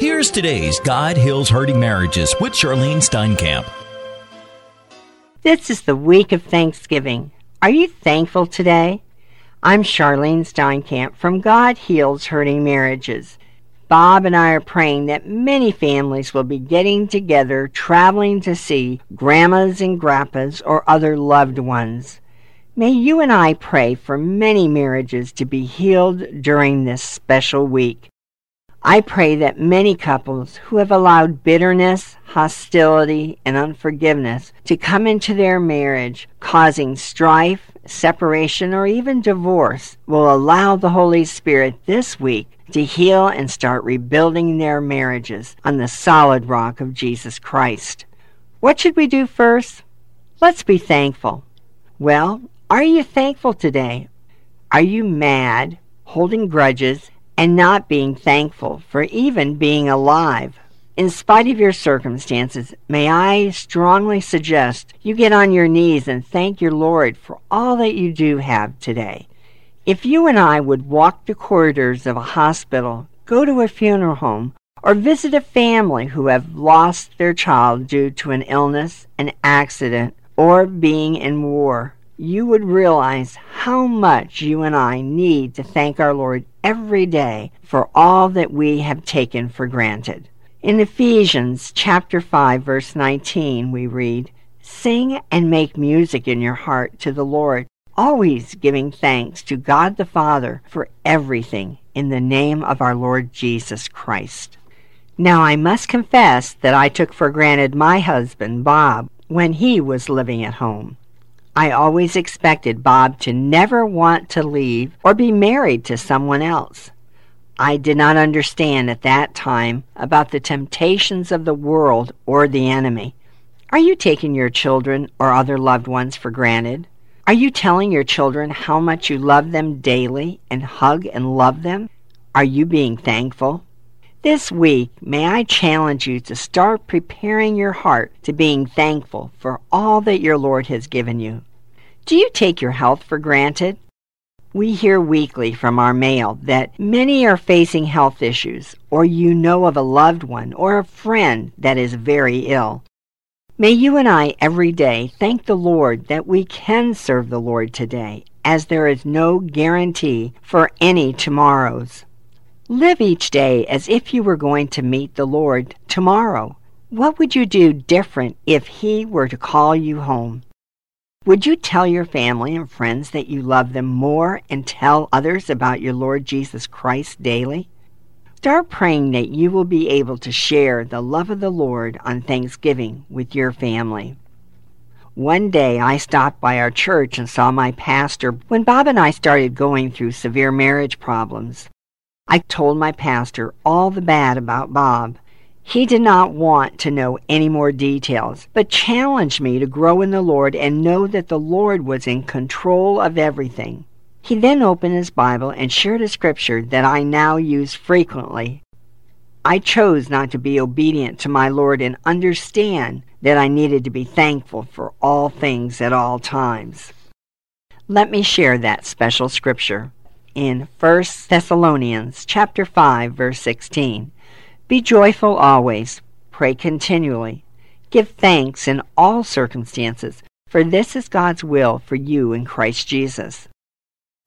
Here's today's God Heals Hurting Marriages with Charlene Steinkamp. This is the week of Thanksgiving. Are you thankful today? I'm Charlene Steinkamp from God Heals Hurting Marriages. Bob and I are praying that many families will be getting together, traveling to see grandmas and grandpas or other loved ones. May you and I pray for many marriages to be healed during this special week. I pray that many couples who have allowed bitterness, hostility, and unforgiveness to come into their marriage, causing strife, separation, or even divorce, will allow the Holy Spirit this week to heal and start rebuilding their marriages on the solid rock of Jesus Christ. What should we do first? Let's be thankful. Well, are you thankful today? Are you mad, holding grudges, and not being thankful for even being alive. In spite of your circumstances, may I strongly suggest you get on your knees and thank your Lord for all that you do have today. If you and I would walk the corridors of a hospital, go to a funeral home, or visit a family who have lost their child due to an illness, an accident, or being in war, you would realize how much you and I need to thank our Lord every day for all that we have taken for granted. In Ephesians chapter 5 verse 19 we read, "Sing and make music in your heart to the Lord, always giving thanks to God the Father for everything in the name of our Lord Jesus Christ." Now I must confess that I took for granted my husband Bob when he was living at home. I always expected Bob to never want to leave or be married to someone else. I did not understand at that time about the temptations of the world or the enemy. Are you taking your children or other loved ones for granted? Are you telling your children how much you love them daily and hug and love them? Are you being thankful? This week, may I challenge you to start preparing your heart to being thankful for all that your Lord has given you. Do you take your health for granted? We hear weekly from our mail that many are facing health issues, or you know of a loved one or a friend that is very ill. May you and I every day thank the Lord that we can serve the Lord today, as there is no guarantee for any tomorrows. Live each day as if you were going to meet the Lord tomorrow. What would you do different if He were to call you home? Would you tell your family and friends that you love them more and tell others about your Lord Jesus Christ daily? Start praying that you will be able to share the love of the Lord on Thanksgiving with your family. One day I stopped by our church and saw my pastor when Bob and I started going through severe marriage problems. I told my pastor all the bad about Bob. He did not want to know any more details, but challenged me to grow in the Lord and know that the Lord was in control of everything. He then opened his Bible and shared a scripture that I now use frequently. I chose not to be obedient to my Lord and understand that I needed to be thankful for all things at all times. Let me share that special scripture in 1 Thessalonians chapter 5 verse 16. Be joyful always, pray continually, give thanks in all circumstances, for this is God's will for you in Christ Jesus.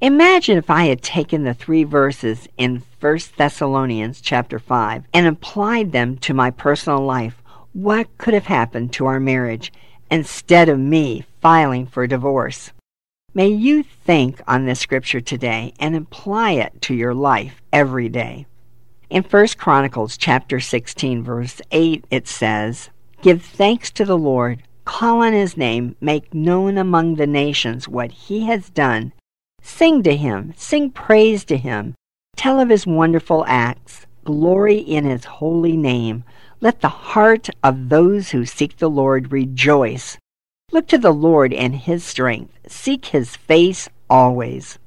Imagine if I had taken the three verses in 1 Thessalonians chapter 5 and applied them to my personal life. What could have happened to our marriage instead of me filing for divorce? May you think on this scripture today and apply it to your life every day. In 1 Chronicles chapter 16 verse 8 it says, "Give thanks to the Lord, call on his name, make known among the nations what he has done. Sing to him, sing praise to him, tell of his wonderful acts, glory in his holy name. Let the heart of those who seek the Lord rejoice. Look to the Lord and his strength. Seek his face always.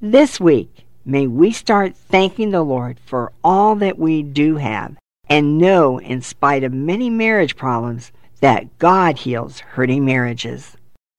This week, may we start thanking the Lord for all that we do have and know, in spite of many marriage problems, that God heals hurting marriages.